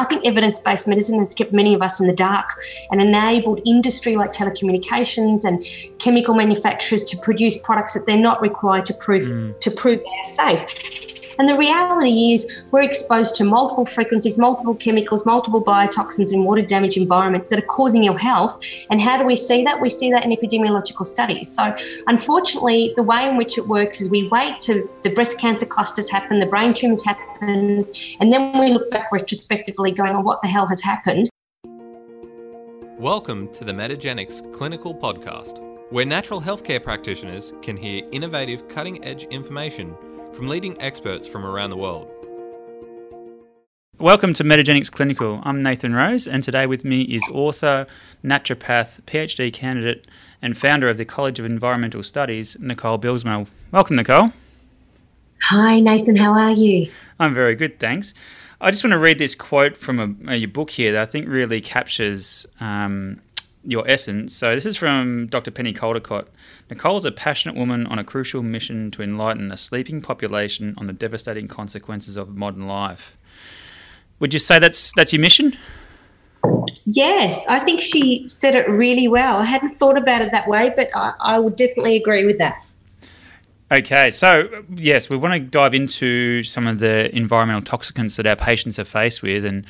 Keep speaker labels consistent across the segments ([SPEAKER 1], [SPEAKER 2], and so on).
[SPEAKER 1] I think evidence based medicine has kept many of us in the dark and enabled industry like telecommunications and chemical manufacturers to produce products that they're not required to prove mm. to prove they are safe. And the reality is, we're exposed to multiple frequencies, multiple chemicals, multiple biotoxins in water damage environments that are causing ill health. And how do we see that? We see that in epidemiological studies. So, unfortunately, the way in which it works is we wait till the breast cancer clusters happen, the brain tumours happen, and then we look back retrospectively going, oh, what the hell has happened?
[SPEAKER 2] Welcome to the Metagenics Clinical Podcast, where natural healthcare practitioners can hear innovative, cutting edge information from leading experts from around the world.
[SPEAKER 3] Welcome to Metagenics Clinical. I'm Nathan Rose, and today with me is author, naturopath, PhD candidate, and founder of the College of Environmental Studies, Nicole Bijlsma. Welcome, Nicole.
[SPEAKER 1] Hi, Nathan. How are you?
[SPEAKER 3] I'm very good, thanks. I just want to read this quote from a, a, your book here that I think really captures um, your essence. So this is from Dr. Penny Caldicott. Nicole is a passionate woman on a crucial mission to enlighten a sleeping population on the devastating consequences of modern life. Would you say that's that's your mission?
[SPEAKER 1] Yes, I think she said it really well. I hadn't thought about it that way, but I, I would definitely agree with that.
[SPEAKER 3] Okay, so yes, we want to dive into some of the environmental toxicants that our patients are faced with, and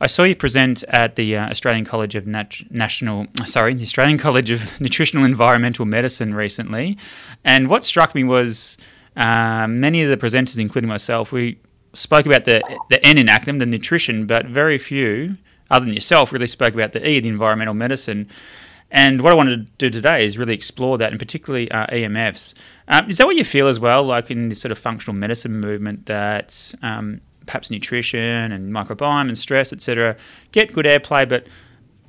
[SPEAKER 3] I saw you present at the uh, Australian College of Nat- National, sorry, the Australian College of Nutritional Environmental Medicine recently, and what struck me was uh, many of the presenters, including myself, we spoke about the the N in acronym, the nutrition, but very few, other than yourself, really spoke about the E, the environmental medicine. And what I wanted to do today is really explore that, and particularly uh, EMFs. Um, is that what you feel as well, like in this sort of functional medicine movement, that um, perhaps nutrition and microbiome and stress, etc., get good airplay, but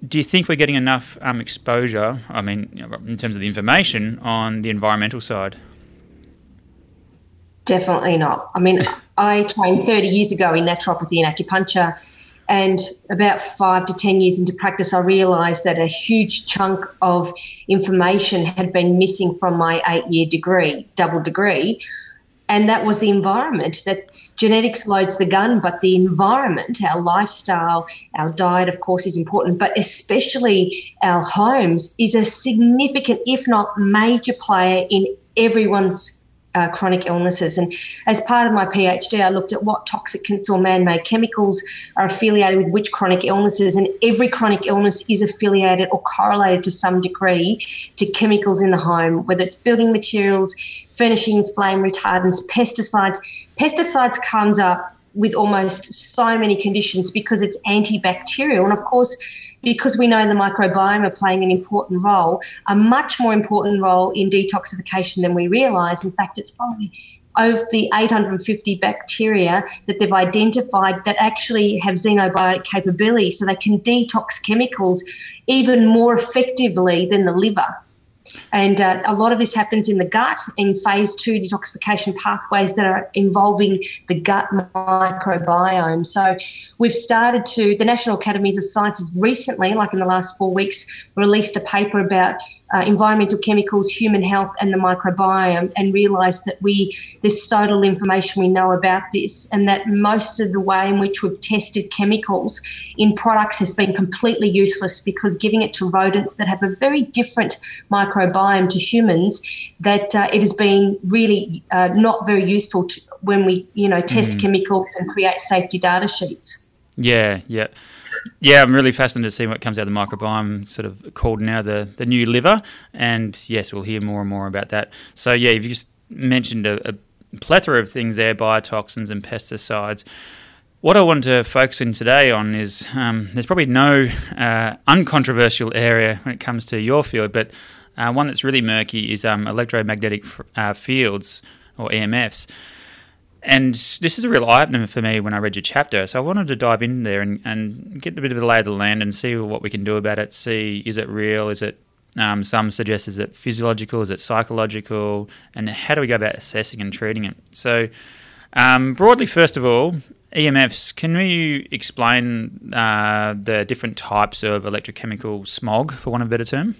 [SPEAKER 3] do you think we're getting enough um, exposure? I mean, in terms of the information on the environmental side.
[SPEAKER 1] Definitely not. I mean, I trained 30 years ago in naturopathy and acupuncture and about five to 10 years into practice, I realised that a huge chunk of information had been missing from my eight year degree, double degree. And that was the environment. That genetics loads the gun, but the environment, our lifestyle, our diet, of course, is important, but especially our homes is a significant, if not major player in everyone's uh, chronic illnesses. And as part of my PhD, I looked at what toxicants or man made chemicals are affiliated with which chronic illnesses. And every chronic illness is affiliated or correlated to some degree to chemicals in the home, whether it's building materials, furnishings, flame retardants, pesticides. Pesticides comes up with almost so many conditions because it's antibacterial. And of course, because we know the microbiome are playing an important role, a much more important role in detoxification than we realise. In fact, it's probably of the 850 bacteria that they've identified that actually have xenobiotic capability, so they can detox chemicals even more effectively than the liver. And uh, a lot of this happens in the gut in phase two detoxification pathways that are involving the gut microbiome. So we've started to, the National Academies of Sciences recently, like in the last four weeks, released a paper about uh, environmental chemicals, human health, and the microbiome, and realised that we, there's so little information we know about this, and that most of the way in which we've tested chemicals in products has been completely useless because giving it to rodents that have a very different microbiome to humans, that uh, it has been really uh, not very useful to, when we, you know, test mm. chemicals and create safety data sheets.
[SPEAKER 3] Yeah, yeah. Yeah, I'm really fascinated to see what comes out of the microbiome, sort of called now the, the new liver. And yes, we'll hear more and more about that. So, yeah, you've just mentioned a, a plethora of things there biotoxins and pesticides. What I wanted to focus in today on is um, there's probably no uh, uncontroversial area when it comes to your field, but uh, one that's really murky is um, electromagnetic uh, fields or EMFs. And this is a real eye opener for me when I read your chapter. So I wanted to dive in there and, and get a bit of the lay of the land and see what we can do about it. See, is it real? Is it, um, some suggest, is it physiological? Is it psychological? And how do we go about assessing and treating it? So, um, broadly, first of all, EMFs, can you explain uh, the different types of electrochemical smog, for want of a better term?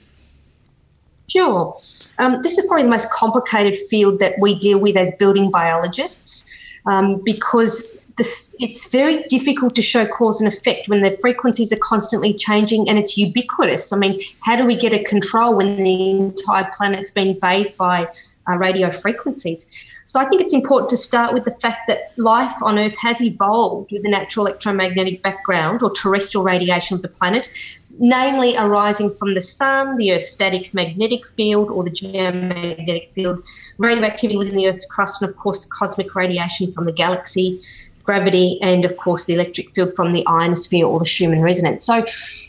[SPEAKER 1] Sure. Um, this is probably the most complicated field that we deal with as building biologists um, because this, it's very difficult to show cause and effect when the frequencies are constantly changing and it's ubiquitous. I mean, how do we get a control when the entire planet's being bathed by uh, radio frequencies? So I think it's important to start with the fact that life on Earth has evolved with the natural electromagnetic background or terrestrial radiation of the planet, namely arising from the sun, the Earth's static magnetic field, or the geomagnetic field, radioactivity within the Earth's crust, and of course the cosmic radiation from the galaxy, gravity, and of course the electric field from the ionosphere or the Schumann resonance. So,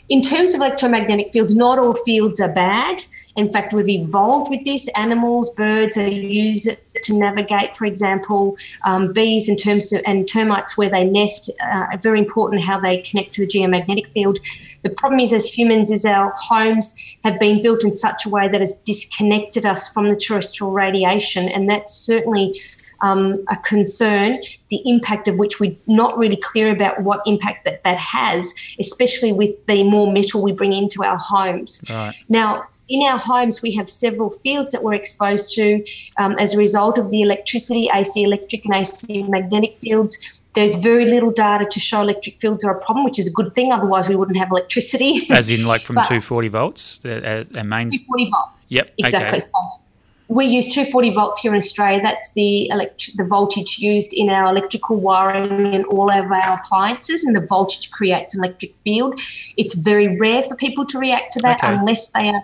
[SPEAKER 1] in terms of electromagnetic fields, not all fields are bad. In fact, we've evolved with this. Animals, birds are used to navigate, for example, um, bees in terms of, and termites where they nest uh, are very important how they connect to the geomagnetic field. The problem is, as humans, is our homes have been built in such a way that has disconnected us from the terrestrial radiation, and that's certainly um, a concern, the impact of which we're not really clear about what impact that that has, especially with the more metal we bring into our homes. Right. Now, in our homes, we have several fields that we're exposed to um, as a result of the electricity, AC electric and AC magnetic fields. There's very little data to show electric fields are a problem, which is a good thing. Otherwise, we wouldn't have electricity.
[SPEAKER 3] As in, like from 240 volts, uh, main.
[SPEAKER 1] 240 volts.
[SPEAKER 3] Yep.
[SPEAKER 1] Exactly.
[SPEAKER 3] Okay.
[SPEAKER 1] So we use 240 volts here in Australia. That's the elect- the voltage used in our electrical wiring and all of our appliances, and the voltage creates an electric field. It's very rare for people to react to that okay. unless they are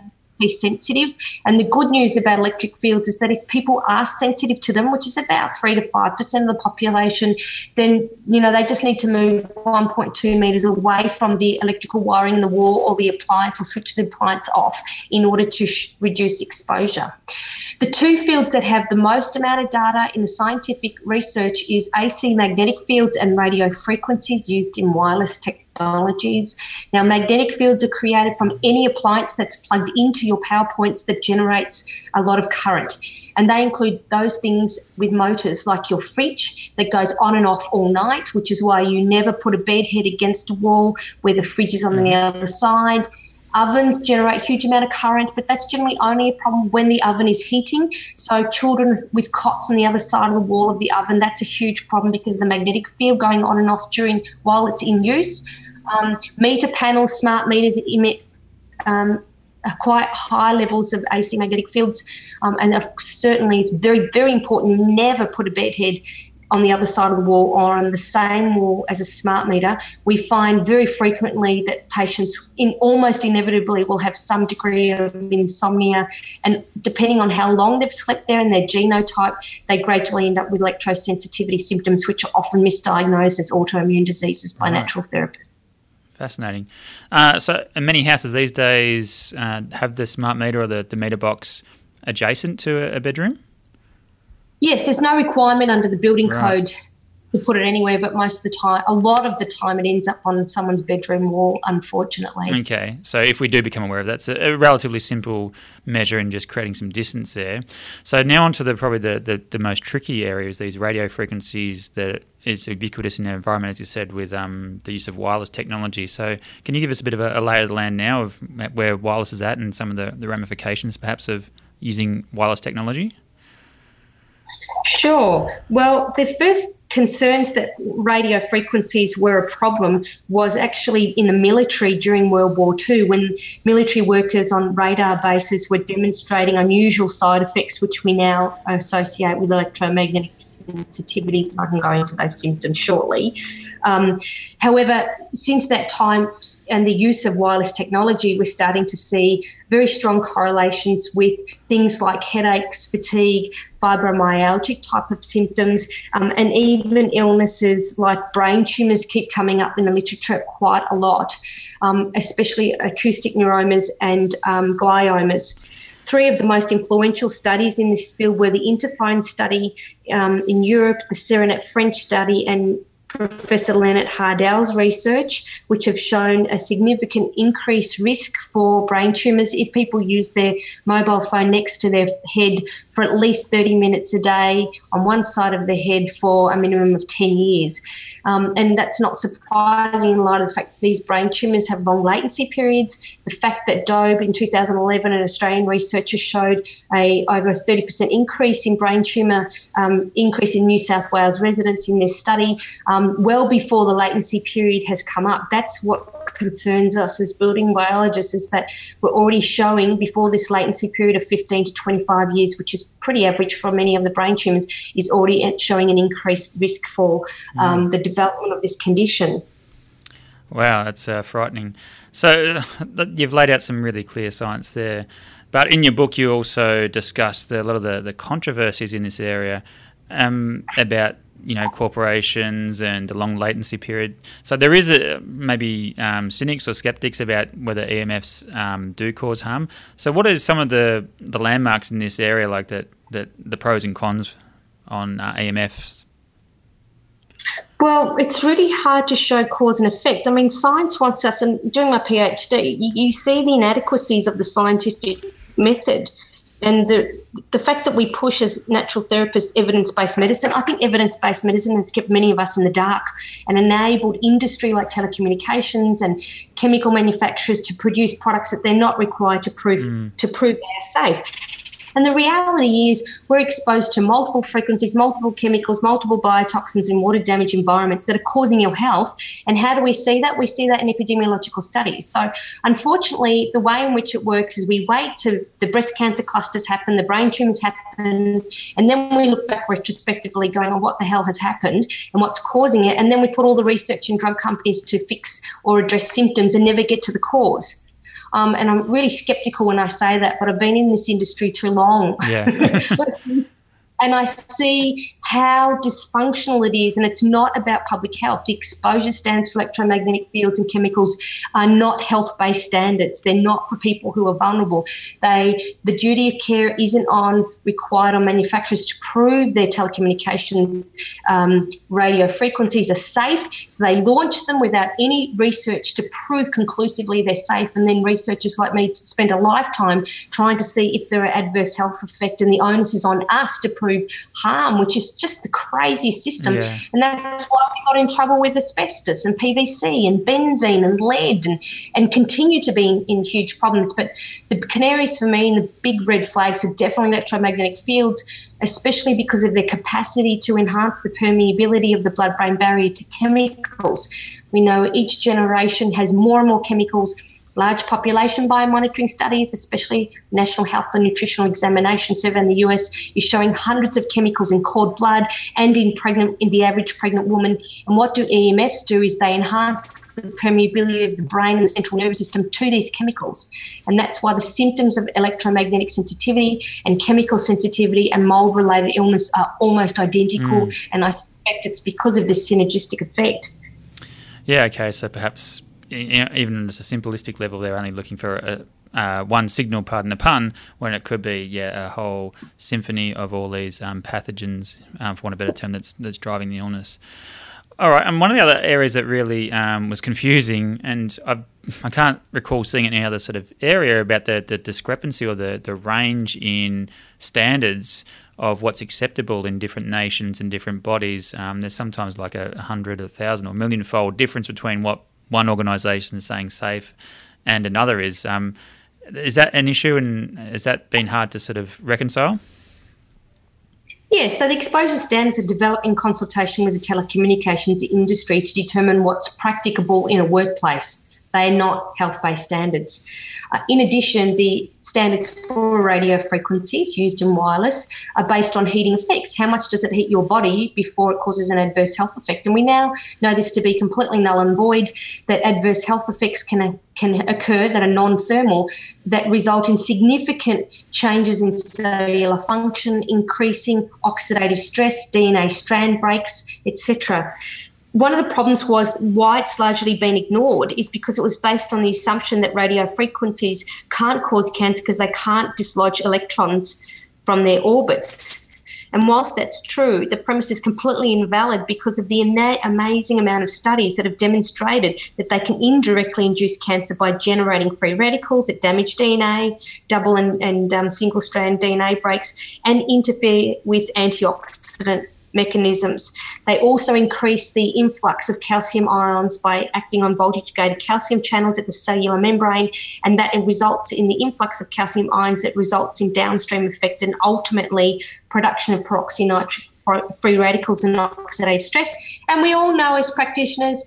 [SPEAKER 1] sensitive. And the good news about electric fields is that if people are sensitive to them, which is about three to five percent of the population, then you know they just need to move 1.2 meters away from the electrical wiring in the wall or the appliance, or switch the appliance off in order to sh- reduce exposure. The two fields that have the most amount of data in the scientific research is AC magnetic fields and radio frequencies used in wireless technologies. Now, magnetic fields are created from any appliance that's plugged into your power points that generates a lot of current. And they include those things with motors like your fridge that goes on and off all night, which is why you never put a bed head against a wall where the fridge is on the mm. other side Ovens generate huge amount of current, but that's generally only a problem when the oven is heating. So children with cots on the other side of the wall of the oven, that's a huge problem because the magnetic field going on and off during while it's in use. Um, meter panels, smart meters emit um, quite high levels of AC magnetic fields, um, and certainly it's very, very important. Never put a bed head on the other side of the wall or on the same wall as a smart meter, we find very frequently that patients in almost inevitably will have some degree of insomnia and depending on how long they've slept there and their genotype, they gradually end up with electrosensitivity symptoms which are often misdiagnosed as autoimmune diseases by right. natural therapists.
[SPEAKER 3] Fascinating. Uh, so, many houses these days uh, have the smart meter or the, the meter box adjacent to a, a bedroom?
[SPEAKER 1] Yes, there's no requirement under the building right. code to put it anywhere, but most of the time, a lot of the time, it ends up on someone's bedroom wall, unfortunately.
[SPEAKER 3] Okay, so if we do become aware of that, it's a, a relatively simple measure in just creating some distance there. So now onto the probably the, the, the most tricky areas, these radio frequencies that is ubiquitous in our environment, as you said, with um, the use of wireless technology. So can you give us a bit of a, a lay of the land now of where wireless is at and some of the, the ramifications, perhaps, of using wireless technology?
[SPEAKER 1] Sure. Well, the first concerns that radio frequencies were a problem was actually in the military during World War II when military workers on radar bases were demonstrating unusual side effects, which we now associate with electromagnetic sensitivities. And I can go into those symptoms shortly. Um, however, since that time and the use of wireless technology, we're starting to see very strong correlations with things like headaches, fatigue, fibromyalgic type of symptoms, um, and even illnesses like brain tumours keep coming up in the literature quite a lot, um, especially acoustic neuromas and um, gliomas. Three of the most influential studies in this field were the Interphone study um, in Europe, the CERENAT French study, and Professor Lennart Hardell's research, which have shown a significant increased risk for brain tumours if people use their mobile phone next to their head for at least 30 minutes a day on one side of the head for a minimum of 10 years. Um, and that's not surprising in light of the fact that these brain tumours have long latency periods. The fact that DOBE in 2011, an Australian researcher showed a over a 30% increase in brain tumour um, increase in New South Wales residents in this study, um, well before the latency period has come up. That's what concerns us as building biologists is that we're already showing before this latency period of 15 to 25 years, which is pretty average for many of the brain tumours, is already showing an increased risk for um, mm. the development of this condition.
[SPEAKER 3] Wow, that's uh, frightening. So you've laid out some really clear science there. But in your book, you also discussed a lot of the, the controversies in this area um, about you know corporations and the long latency period. So there is a, maybe um, cynics or skeptics about whether EMFs um, do cause harm. So what are some of the, the landmarks in this area, like that, that the pros and cons on uh, EMFs?
[SPEAKER 1] Well, it's really hard to show cause and effect. I mean, science wants us, and during my PhD, you, you see the inadequacies of the scientific method and the the fact that we push as natural therapists evidence-based medicine, I think evidence-based medicine has kept many of us in the dark and enabled industry like telecommunications and chemical manufacturers to produce products that they're not required to prove mm. to prove they are safe. And the reality is, we're exposed to multiple frequencies, multiple chemicals, multiple biotoxins in water damage environments that are causing ill health. And how do we see that? We see that in epidemiological studies. So, unfortunately, the way in which it works is we wait till the breast cancer clusters happen, the brain tumors happen, and then we look back retrospectively going, oh, what the hell has happened and what's causing it? And then we put all the research in drug companies to fix or address symptoms and never get to the cause. Um, and I'm really skeptical when I say that, but I've been in this industry too long.
[SPEAKER 3] Yeah.
[SPEAKER 1] and I see how dysfunctional it is. And it's not about public health. The exposure standards for electromagnetic fields and chemicals are not health based standards. They're not for people who are vulnerable. They, the duty of care isn't on required on manufacturers to prove their telecommunications um, radio frequencies are safe. So they launch them without any research to prove conclusively they're safe. And then researchers like me spend a lifetime trying to see if there are adverse health effects. And the onus is on us to prove harm, which is just the craziest system. Yeah. And that's why we got in trouble with asbestos and PVC and benzene and lead and, and continue to be in, in huge problems. But the canaries for me and the big red flags are definitely electromagnetic fields, especially because of their capacity to enhance the permeability of the blood brain barrier to chemicals. We know each generation has more and more chemicals large population biomonitoring studies, especially National Health and Nutritional Examination Survey in the US, is showing hundreds of chemicals in cord blood and in pregnant in the average pregnant woman. And what do EMFs do is they enhance the permeability of the brain and the central nervous system to these chemicals. And that's why the symptoms of electromagnetic sensitivity and chemical sensitivity and mold related illness are almost identical. Mm. And I suspect it's because of this synergistic effect.
[SPEAKER 3] Yeah, okay, so perhaps even at a simplistic level, they're only looking for a, uh, one signal, pardon the pun, when it could be yeah a whole symphony of all these um, pathogens, um, for want of a better term, that's that's driving the illness. All right, and one of the other areas that really um, was confusing, and I, I can't recall seeing any other sort of area about the, the discrepancy or the, the range in standards of what's acceptable in different nations and different bodies. Um, there's sometimes like a hundred, a thousand, or million fold difference between what one organisation is saying safe and another is. Um, is that an issue, and has that been hard to sort of reconcile?
[SPEAKER 1] Yeah, so the exposure standards are developed in consultation with the telecommunications industry to determine what's practicable in a workplace. They are not health based standards. Uh, in addition, the standards for radio frequencies used in wireless are based on heating effects. How much does it heat your body before it causes an adverse health effect? And we now know this to be completely null and void, that adverse health effects can, can occur that are non thermal that result in significant changes in cellular function, increasing oxidative stress, DNA strand breaks, etc one of the problems was why it's largely been ignored is because it was based on the assumption that radio frequencies can't cause cancer because they can't dislodge electrons from their orbits. And whilst that's true, the premise is completely invalid because of the amazing amount of studies that have demonstrated that they can indirectly induce cancer by generating free radicals that damage DNA, double and, and um, single strand DNA breaks, and interfere with antioxidant mechanisms. They also increase the influx of calcium ions by acting on voltage gated calcium channels at the cellular membrane, and that results in the influx of calcium ions that results in downstream effect and ultimately production of peroxynitrite free radicals and oxidative stress. And we all know as practitioners,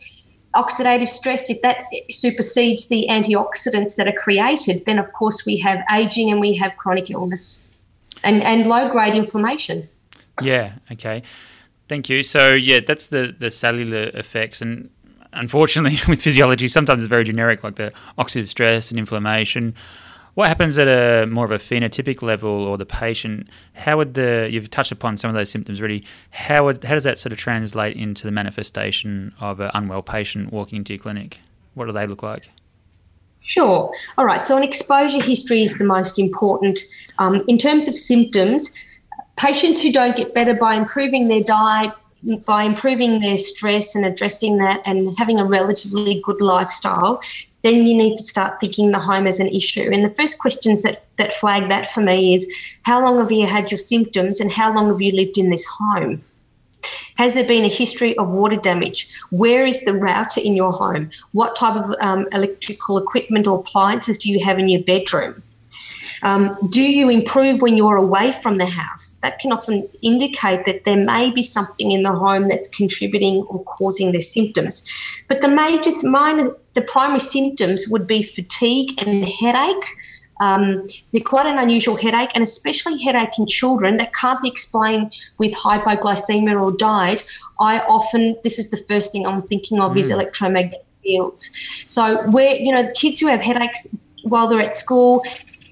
[SPEAKER 1] oxidative stress, if that supersedes the antioxidants that are created, then of course we have aging and we have chronic illness and, and low grade inflammation.
[SPEAKER 3] Yeah, okay. Thank you. So, yeah, that's the, the cellular effects. And unfortunately, with physiology, sometimes it's very generic, like the oxidative stress and inflammation. What happens at a more of a phenotypic level or the patient? How would the you've touched upon some of those symptoms already? How would how does that sort of translate into the manifestation of an unwell patient walking into your clinic? What do they look like?
[SPEAKER 1] Sure. All right. So an exposure history is the most important um, in terms of symptoms. Patients who don't get better by improving their diet, by improving their stress and addressing that and having a relatively good lifestyle, then you need to start thinking the home as an issue. And the first questions that, that flag that for me is how long have you had your symptoms and how long have you lived in this home? Has there been a history of water damage? Where is the router in your home? What type of um, electrical equipment or appliances do you have in your bedroom? Um, do you improve when you're away from the house? That can often indicate that there may be something in the home that's contributing or causing their symptoms. But the major, minor, the primary symptoms would be fatigue and headache. Um, they're quite an unusual headache, and especially headache in children that can't be explained with hypoglycemia or diet. I often, this is the first thing I'm thinking of, mm. is electromagnetic fields. So, where you know, kids who have headaches while they're at school,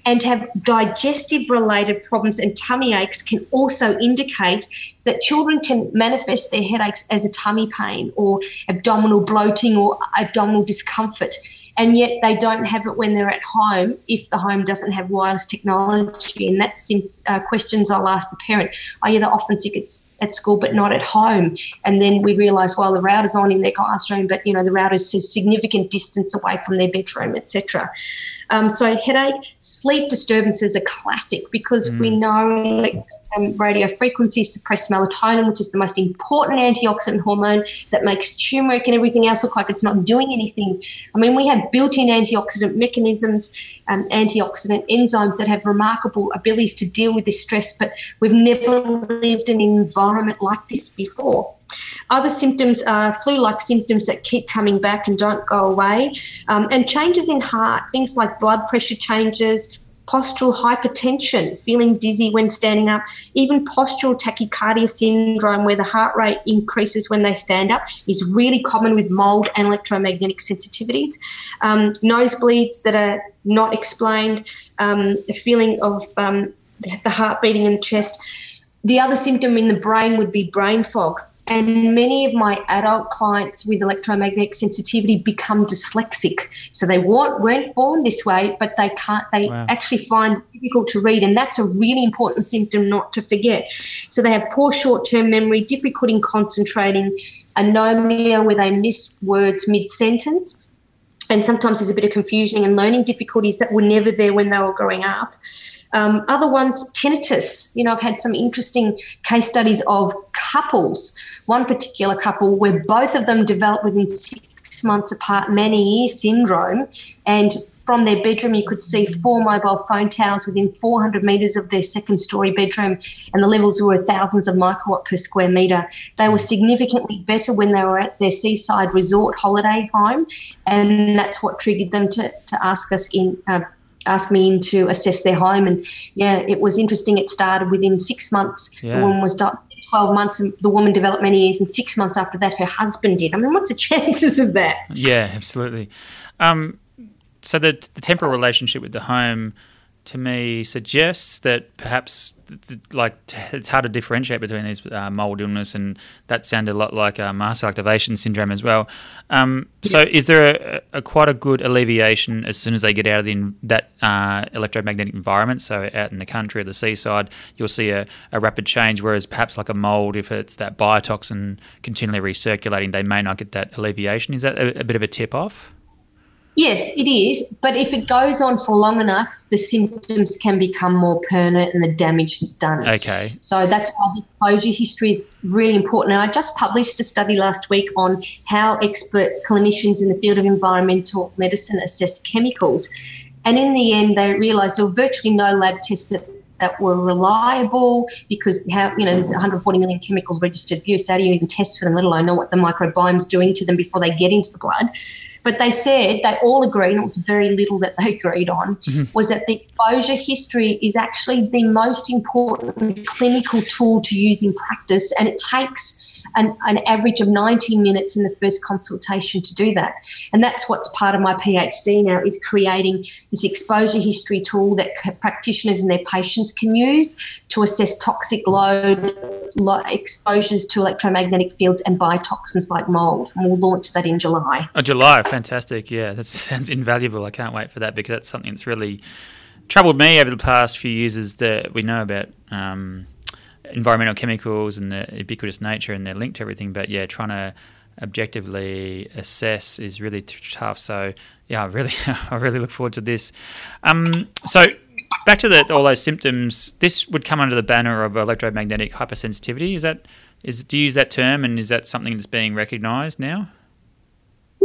[SPEAKER 1] and have digestive related problems and tummy aches can also indicate that children can manifest their headaches as a tummy pain or abdominal bloating or abdominal discomfort. And yet they don't have it when they're at home if the home doesn't have wireless technology. And that's uh, questions I'll ask the parent. Are you often sick at at school but not at home. And then we realise, well, the router's on in their classroom, but you know the router's a significant distance away from their bedroom, etc. Um, so headache, sleep disturbances are classic because mm. we know like, um, radio frequency suppress melatonin, which is the most important antioxidant hormone that makes turmeric and everything else look like it's not doing anything. I mean, we have built-in antioxidant mechanisms, um, antioxidant enzymes that have remarkable abilities to deal with this stress, but we've never lived in an environment like this before. Other symptoms are flu like symptoms that keep coming back and don't go away, um, and changes in heart, things like blood pressure changes, postural hypertension, feeling dizzy when standing up, even postural tachycardia syndrome, where the heart rate increases when they stand up, is really common with mold and electromagnetic sensitivities. Um, nosebleeds that are not explained, um, a feeling of um, the heart beating in the chest. The other symptom in the brain would be brain fog. And many of my adult clients with electromagnetic sensitivity become dyslexic. So they weren't born this way, but they can't, they wow. actually find it difficult to read. And that's a really important symptom not to forget. So they have poor short term memory, difficulty in concentrating, anomia where they miss words mid sentence. And sometimes there's a bit of confusion and learning difficulties that were never there when they were growing up. Um, other ones, tinnitus. You know, I've had some interesting case studies of couples, one particular couple where both of them developed within six months apart Meniere syndrome. And from their bedroom, you could see four mobile phone towers within 400 metres of their second story bedroom, and the levels were thousands of microwatt per square metre. They were significantly better when they were at their seaside resort holiday home, and that's what triggered them to, to ask us in. Uh, asked me in to assess their home. And yeah, it was interesting. It started within six months. Yeah. The woman was 12 months and the woman developed Meniere's, and six months after that, her husband did. I mean, what's the chances of that?
[SPEAKER 3] Yeah, absolutely. Um, so the, the temporal relationship with the home to me suggests that perhaps like it's hard to differentiate between these uh, mold illness and that sounded a lot like uh, mast activation syndrome as well. Um, so, is there a, a, quite a good alleviation as soon as they get out of the, that uh, electromagnetic environment? So, out in the country or the seaside, you'll see a, a, rapid change. Whereas, perhaps like a mold, if it's that biotoxin continually recirculating, they may not get that alleviation. Is that a, a bit of a tip off?
[SPEAKER 1] Yes, it is. But if it goes on for long enough, the symptoms can become more permanent and the damage is done.
[SPEAKER 3] Okay.
[SPEAKER 1] So that's why the exposure history is really important. And I just published a study last week on how expert clinicians in the field of environmental medicine assess chemicals. And in the end, they realised there were virtually no lab tests that that were reliable because how you know there's 140 million chemicals registered for use. How do you even test for them, let alone know what the microbiome's doing to them before they get into the blood? But they said they all agreed, and it was very little that they agreed on, mm-hmm. was that the exposure history is actually the most important clinical tool to use in practice, and it takes an, an average of 90 minutes in the first consultation to do that. And that's what's part of my PhD now is creating this exposure history tool that practitioners and their patients can use to assess toxic load, exposures to electromagnetic fields and biotoxins like mold. And we'll launch that in July.
[SPEAKER 3] Oh, July, fantastic. Yeah, that sounds invaluable. I can't wait for that because that's something that's really troubled me over the past few years is that we know about um, environmental chemicals and the ubiquitous nature and they're linked to everything. But yeah, trying to objectively assess is really tough. So yeah, I really, I really look forward to this. Um, so back to the, all those symptoms. This would come under the banner of electromagnetic hypersensitivity. Is that is do you use that term, and is that something that's being recognised now?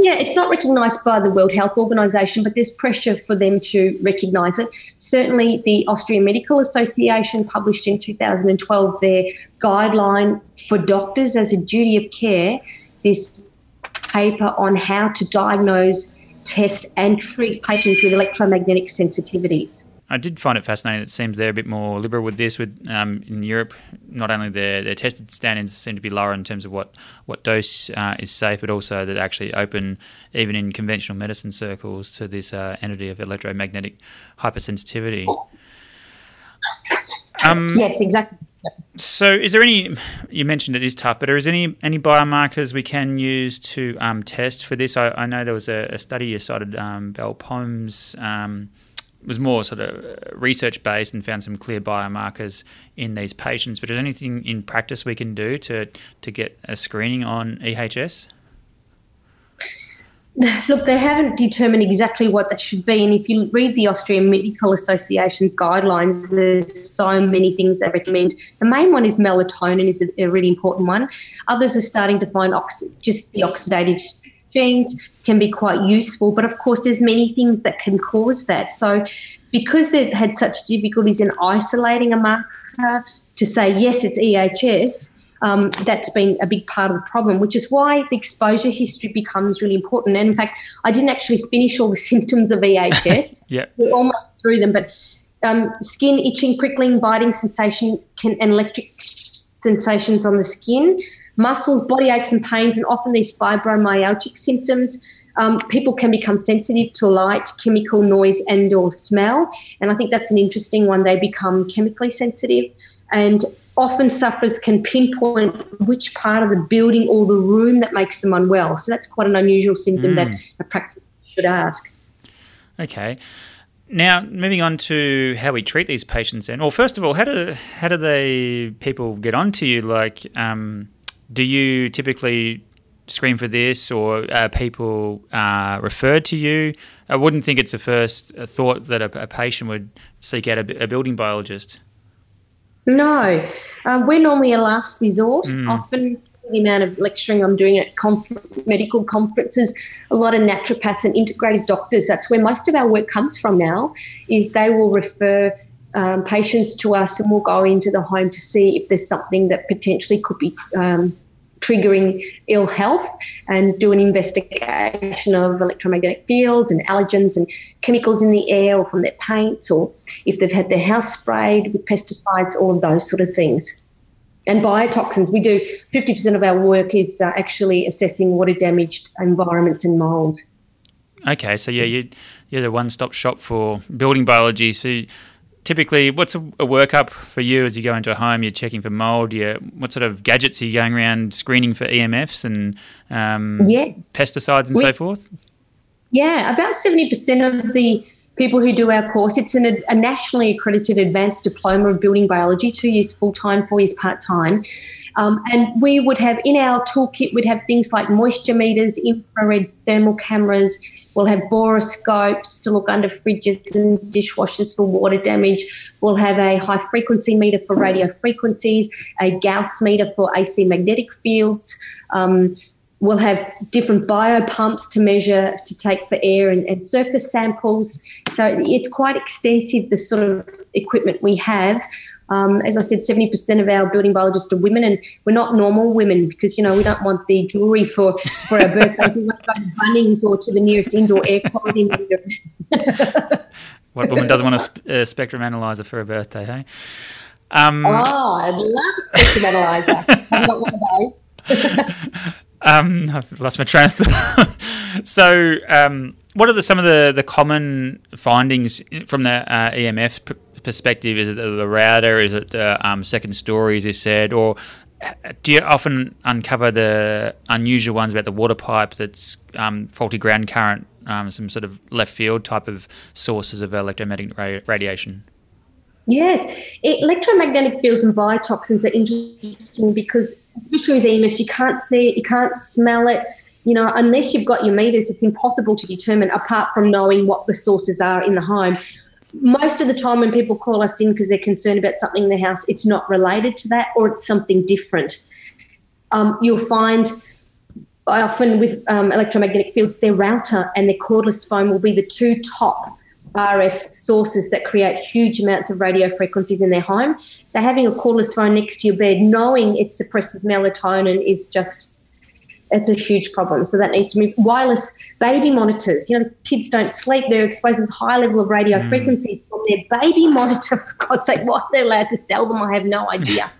[SPEAKER 1] Yeah, it's not recognised by the World Health Organization, but there's pressure for them to recognise it. Certainly, the Austrian Medical Association published in 2012 their guideline for doctors as a duty of care, this paper on how to diagnose, test, and treat patients with electromagnetic sensitivities.
[SPEAKER 3] I did find it fascinating. That it seems they're a bit more liberal with this. With um, in Europe, not only their their tested standards seem to be lower in terms of what what dose uh, is safe, but also that actually open even in conventional medicine circles to this uh, entity of electromagnetic hypersensitivity.
[SPEAKER 1] Um, yes, exactly.
[SPEAKER 3] So, is there any? You mentioned it is tough, but is there any any biomarkers we can use to um, test for this? I, I, know there was a, a study you cited, um, Belpomme. Was more sort of uh, research based and found some clear biomarkers in these patients. But is there anything in practice we can do to to get a screening on EHS?
[SPEAKER 1] Look, they haven't determined exactly what that should be. And if you read the Austrian Medical Association's guidelines, there's so many things they recommend. The main one is melatonin is a, really important one. Others are starting to find just the oxidative genes can be quite useful, but of course, there's many things that can cause that. So, because they've had such difficulties in isolating a marker to say yes, it's EHS, um, that's been a big part of the problem, which is why the exposure history becomes really important. And in fact, I didn't actually finish all the symptoms of EHS.
[SPEAKER 3] yeah,
[SPEAKER 1] we're almost through them, but um, skin itching, prickling, biting sensation, can, and electric sensations on the skin muscles, body aches and pains, and often these fibromyalgic symptoms. Um, people can become sensitive to light, chemical noise, and or smell. And I think that's an interesting one. They become chemically sensitive, and often sufferers can pinpoint which part of the building or the room that makes them unwell. So that's quite an unusual symptom mm. that a practitioner should ask.
[SPEAKER 3] Okay. Now, moving on to how we treat these patients, then. Well, first of all, how do how do they people get onto you? Like, um, do you typically screen for this, or are people uh, referred to you? I wouldn't think it's a first thought that a, a patient would seek out a, a building biologist.
[SPEAKER 1] No, uh, we're normally a last resort. Mm. Often, the amount of lecturing I'm doing at conf- medical conferences, a lot of naturopaths and integrative doctors. That's where most of our work comes from now. Is they will refer um, patients to us, and we'll go into the home to see if there's something that potentially could be um, triggering ill health and do an investigation of electromagnetic fields and allergens and chemicals in the air or from their paints or if they've had their house sprayed with pesticides, all of those sort of things. And biotoxins, we do 50% of our work is uh, actually assessing water damaged environments and mold.
[SPEAKER 3] Okay, so yeah, you, you're the one stop shop for building biology. So typically, what's a, a, workup for you as you go into a home? You're checking for mold. You, what sort of gadgets are you going around screening for EMFs and um,
[SPEAKER 1] yeah.
[SPEAKER 3] pesticides and we, so forth?
[SPEAKER 1] Yeah, about seventy percent of the people who do our course, it's an, a nationally accredited advanced diploma of building biology, two years full time, four years part time. Um, and we would have in our toolkit, we'd have things like moisture meters, infrared thermal cameras. We'll have borescopes to look under fridges and dishwashers for water damage. We'll have a high frequency meter for radio frequencies, a Gauss meter for AC magnetic fields. Um, we'll have different biopumps to measure, to take for air and, and, surface samples. So it's quite extensive, the sort of equipment we have. Um, as I said, 70% of our building biologists are women, and we're not normal women because, you know, we don't want the jewellery for, for our birthdays. we want to go to Bunnings or to the nearest indoor air quality meter.
[SPEAKER 3] what woman doesn't want a, sp- a spectrum analyzer for a birthday, hey? Um,
[SPEAKER 1] oh, I'd love a spectrum analyzer. I've got one of those.
[SPEAKER 3] um, I've lost my train of thought. so, um, what are the, some of the, the common findings from the uh, EMF p- perspective? Is it the router? Is it the um, second story, as you said? Or do you often uncover the unusual ones about the water pipe that's um, faulty ground current, um, some sort of left field type of sources of electromagnetic ra- radiation?
[SPEAKER 1] Yes, electromagnetic fields and biotoxins are interesting because, especially with EMFs, you can't see it, you can't smell it. You know, unless you've got your meters, it's impossible to determine apart from knowing what the sources are in the home most of the time when people call us in because they're concerned about something in the house, it's not related to that or it's something different. Um, you'll find often with um, electromagnetic fields, their router and their cordless phone will be the two top RF sources that create huge amounts of radio frequencies in their home. So having a cordless phone next to your bed, knowing it suppresses melatonin, is just it's a huge problem. So that needs to be Wireless baby monitors. You know, kids don't sleep. They're exposed to high level of radio mm. frequencies from their baby monitor. For God's sake, why are they're allowed to sell them, I have no idea.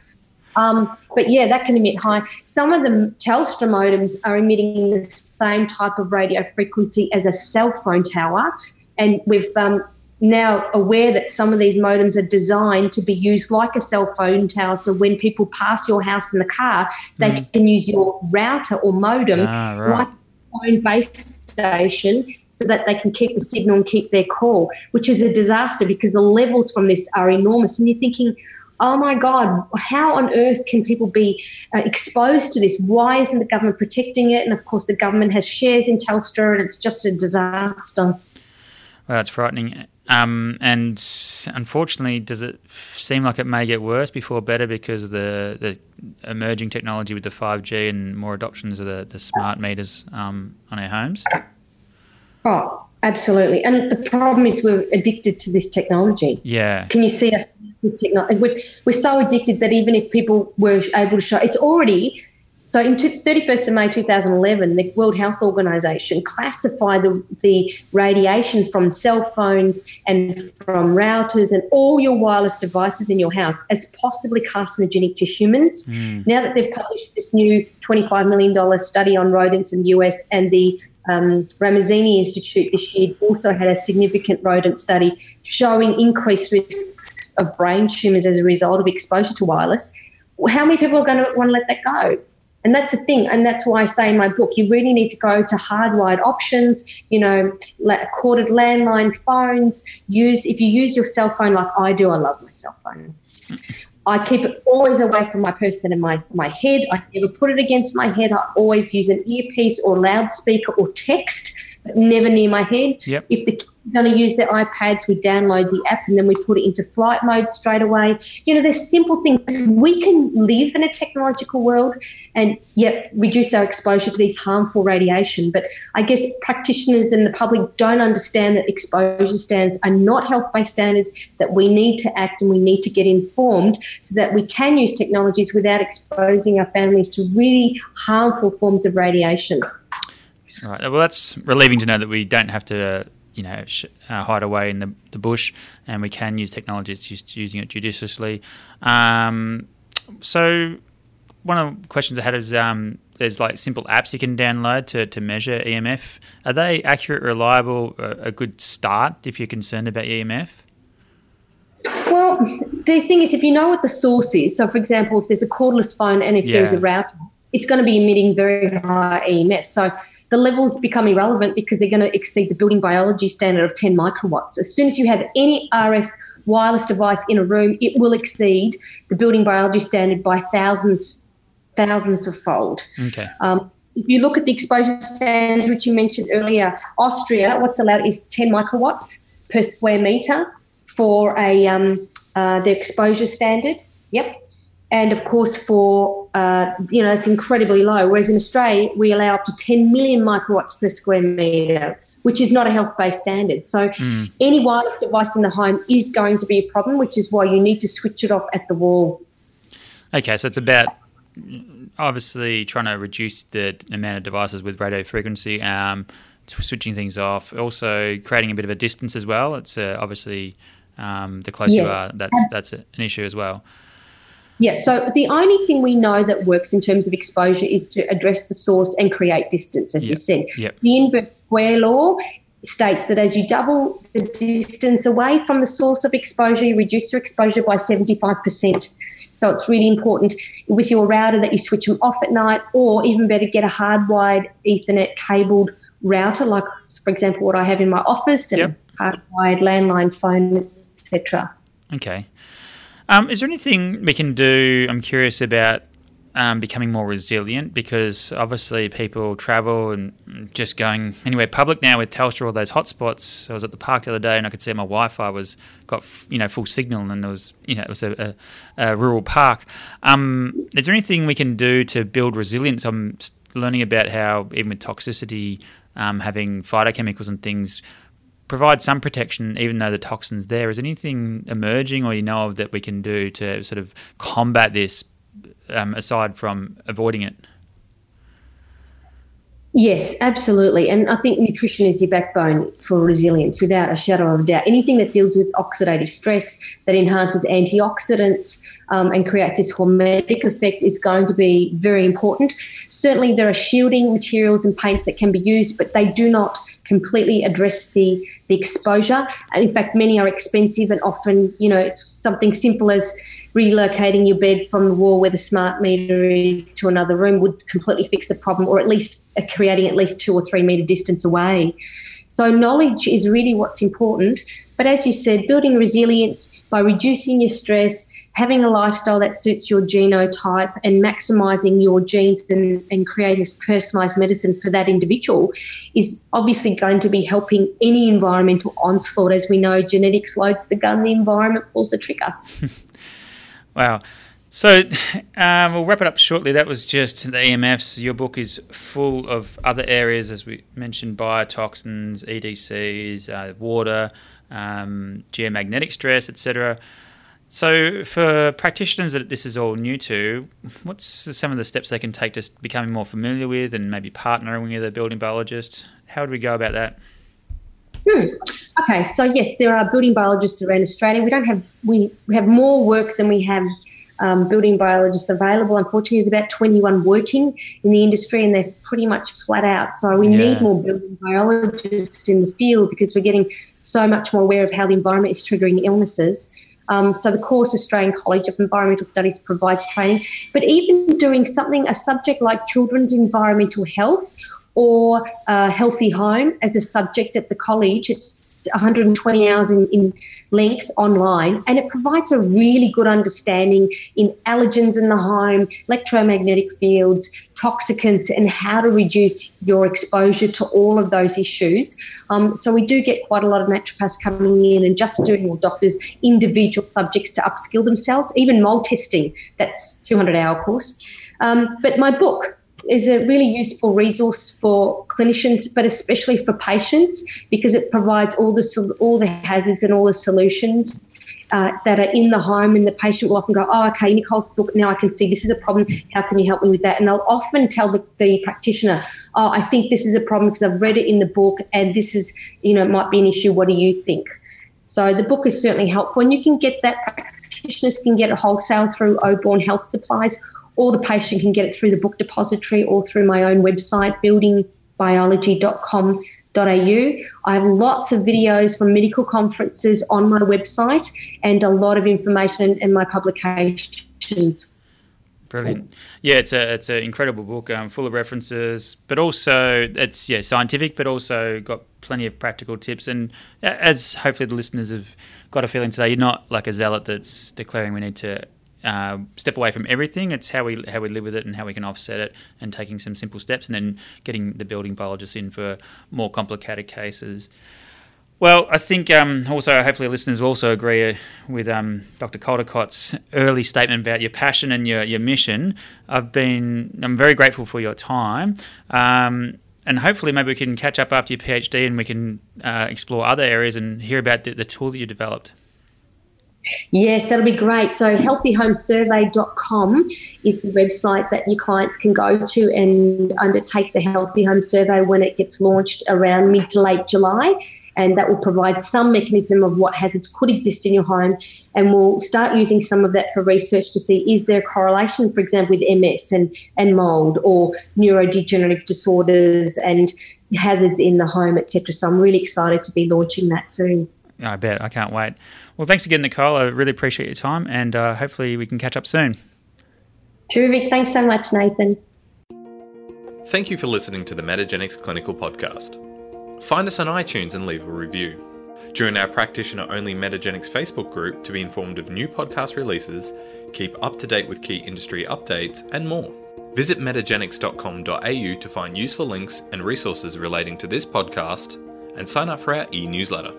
[SPEAKER 1] um, but yeah, that can emit high. Some of the Telstra modems are emitting the same type of radio frequency as a cell phone tower, and we've um, now aware that some of these modems are designed to be used like a cell phone tower. So when people pass your house in the car, they mm. can use your router or modem ah, right. like a phone base station so that they can keep the signal and keep their call, which is a disaster because the levels from this are enormous. And you're thinking, oh my God, how on earth can people be uh, exposed to this? Why isn't the government protecting it? And of course, the government has shares in Telstra and it's just a disaster.
[SPEAKER 3] Well, it's frightening. Um, and unfortunately, does it seem like it may get worse before better because of the, the emerging technology with the 5G and more adoptions of the, the smart meters um, on our homes?
[SPEAKER 1] Oh, absolutely. And the problem is we're addicted to this technology.
[SPEAKER 3] Yeah.
[SPEAKER 1] Can you see us with technology? We're, we're so addicted that even if people were able to show, it's already so in 31st of May 2011, the World Health Organization classified the, the radiation from cell phones and from routers and all your wireless devices in your house as possibly carcinogenic to humans. Mm. Now that they've published this new $25 million study on rodents in the US and the um, Ramazzini Institute this year also had a significant rodent study showing increased risks of brain tumours as a result of exposure to wireless. How many people are going to want to let that go? And that's the thing. And that's why I say in my book, you really need to go to hardwired options, you know, like corded landline phones. Use, if you use your cell phone like I do, I love my cell phone. I keep it always away from my person and my, my head. I never put it against my head. I always use an earpiece or loudspeaker or text, never near my head.
[SPEAKER 3] Yep.
[SPEAKER 1] If the kids are going to use their iPads, we download the app and then we put it into flight mode straight away. You know, there's simple things. We can live in a technological world and yet reduce our exposure to these harmful radiation. But I guess practitioners and the public don't understand that exposure standards are not health based standards, that we need to act and we need to get informed so that we can use technologies without exposing our families to really harmful forms of radiation.
[SPEAKER 3] All right. Well, that's relieving to know that we don't have to you know sh- uh, hide away in the, the bush, and we can use technology. It's just using it judiciously. Um, so one of the questions I had is um, there's like simple apps you can download to, to measure EMF. Are they accurate, reliable, a, a good start if you're concerned about EMF?
[SPEAKER 1] Well, the thing is, if you know what the source is, so for example, if there's a cordless phone and if yeah. there's a router, it's going to be emitting very high EMF. So the levels become irrelevant because they're going to exceed the building biology standard of 10 microwatts. As soon as you have any RF wireless device in a room, it will exceed the building biology standard by thousands, thousands of fold.
[SPEAKER 3] Okay.
[SPEAKER 1] Um, if you look at the exposure standards, which you mentioned earlier, Austria, what's allowed is 10 microwatts per square meter for a um, uh, the exposure standard. Yep. And of course, for uh, you know, it's incredibly low. Whereas in Australia, we allow up to 10 million microwatts per square meter, which is not a health-based standard. So, mm. any wireless device in the home is going to be a problem, which is why you need to switch it off at the wall.
[SPEAKER 3] Okay, so it's about obviously trying to reduce the amount of devices with radio frequency, um, switching things off, also creating a bit of a distance as well. It's uh, obviously um, the closer yes. you are, that's that's an issue as well.
[SPEAKER 1] Yeah, so the only thing we know that works in terms of exposure is to address the source and create distance, as
[SPEAKER 3] yep.
[SPEAKER 1] you said.
[SPEAKER 3] Yep.
[SPEAKER 1] The inverse square law states that as you double the distance away from the source of exposure, you reduce your exposure by 75%. So it's really important with your router that you switch them off at night, or even better, get a hardwired Ethernet cabled router, like, for example, what I have in my office, and
[SPEAKER 3] yep.
[SPEAKER 1] hardwired landline phone, etc.
[SPEAKER 3] Okay. Um, is there anything we can do? I'm curious about um, becoming more resilient because obviously people travel and just going anywhere public now with Telstra or those hotspots. I was at the park the other day and I could see my Wi-Fi was got you know full signal and there was you know it was a, a, a rural park. Um, is there anything we can do to build resilience? I'm learning about how even with toxicity, um, having phytochemicals and things provide some protection, even though the toxin's there. Is anything emerging, or you know of that we can do to sort of combat this, um, aside from avoiding it?
[SPEAKER 1] Yes, absolutely. And I think nutrition is your backbone for resilience without a shadow of a doubt. Anything that deals with oxidative stress, that enhances antioxidants um, and creates this hormetic effect is going to be very important. Certainly, there are shielding materials and paints that can be used, but they do not completely address the, the exposure. And in fact, many are expensive and often, you know, something simple as relocating your bed from the wall where the smart meter is to another room would completely fix the problem, or at least uh, creating at least two or three meter distance away. So, knowledge is really what's important. But as you said, building resilience by reducing your stress, having a lifestyle that suits your genotype and maximizing your genes and, and creating this personalized medicine for that individual is obviously going to be helping any environmental onslaught. As we know, genetics loads the gun, the environment pulls the trigger.
[SPEAKER 3] wow. So um, we'll wrap it up shortly. That was just the EMFs. Your book is full of other areas, as we mentioned, biotoxins, EDCs, uh, water, um, geomagnetic stress, etc. So, for practitioners that this is all new to, what's some of the steps they can take to becoming more familiar with and maybe partnering with a building biologist? How would we go about that?
[SPEAKER 1] Hmm. Okay, so yes, there are building biologists around Australia. We don't have we we have more work than we have um, building biologists available. Unfortunately, there's about 21 working in the industry, and they're pretty much flat out. So we yeah. need more building biologists in the field because we're getting so much more aware of how the environment is triggering illnesses. Um, so the course Australian College of Environmental Studies provides training, but even doing something, a subject like children's environmental health or a healthy home as a subject at the college, it's 120 hours in, in length online, and it provides a really good understanding in allergens in the home, electromagnetic fields, toxicants, and how to reduce your exposure to all of those issues. Um, so we do get quite a lot of naturopaths coming in and just doing, or doctors, individual subjects to upskill themselves, even mold testing. That's 200 hour course. Um, but my book, is a really useful resource for clinicians, but especially for patients because it provides all the all the hazards and all the solutions uh, that are in the home, and the patient will often go, "Oh, okay, Nicole's book. Now I can see this is a problem. How can you help me with that?" And they'll often tell the, the practitioner, "Oh, I think this is a problem because I've read it in the book, and this is, you know, might be an issue. What do you think?" So the book is certainly helpful, and you can get that. Practitioners can get a wholesale through Oborne Health Supplies or the patient can get it through the book depository or through my own website, buildingbiology.com.au. I have lots of videos from medical conferences on my website and a lot of information in, my publications.
[SPEAKER 3] Brilliant. Yeah, it's a it's an incredible book, um, full of references, but also it's yeah scientific, but also got plenty of practical tips. And as hopefully the listeners have got a feeling today, you're not like a zealot that's declaring we need to uh, step away from everything. It's how we how we live with it and how we can offset it, and taking some simple steps, and then getting the building biologists in for more complicated cases. Well, I think um, also hopefully listeners also agree uh, with um, Dr. Caldicott's early statement about your passion and your, your mission. I've been I'm very grateful for your time. Um, and hopefully maybe we can catch up after your PhD and we can uh, explore other areas and hear about the, the tool that you developed.
[SPEAKER 1] Yes, that'll be great. So, healthyhomesurvey.com is the website that your clients can go to and undertake the Healthy Home Survey when it gets launched around mid to late July and that will provide some mechanism of what hazards could exist in your home. And we'll start using some of that for research to see is there a correlation, for example, with MS and, and mold or neurodegenerative disorders and hazards in the home, etc. So I'm really excited to be launching that soon.
[SPEAKER 3] I bet. I can't wait. Well, thanks again, Nicole. I really appreciate your time, and uh, hopefully we can catch up soon.
[SPEAKER 1] Terrific. Thanks so much, Nathan.
[SPEAKER 2] Thank you for listening to the Metagenics Clinical Podcast. Find us on iTunes and leave a review. Join our practitioner only Metagenics Facebook group to be informed of new podcast releases, keep up to date with key industry updates, and more. Visit metagenics.com.au to find useful links and resources relating to this podcast and sign up for our e newsletter.